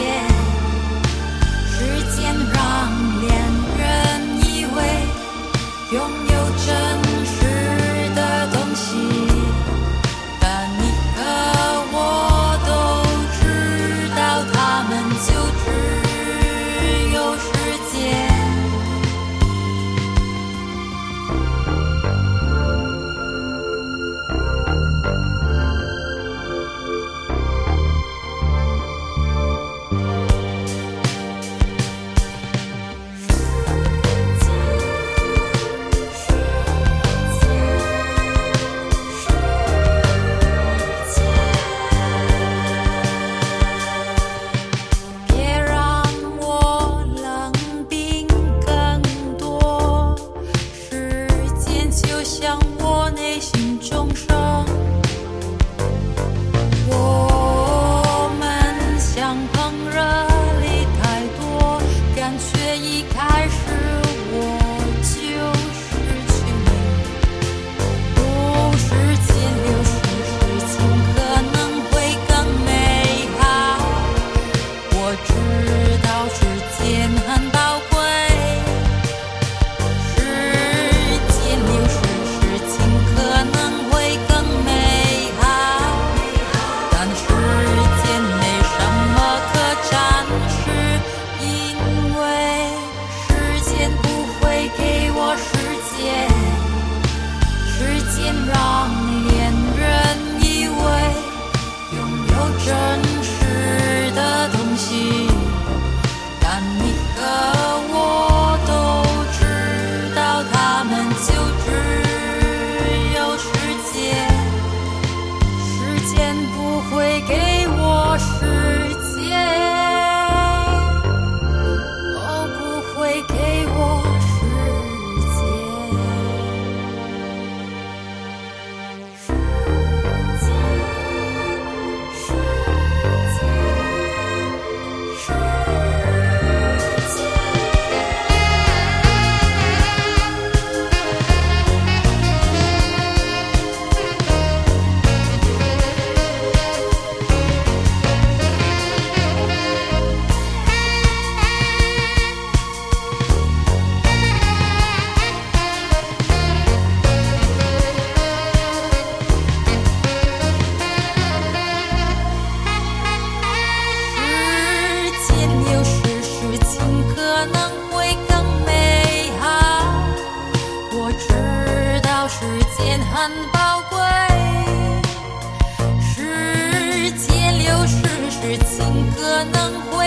yeah. 可能会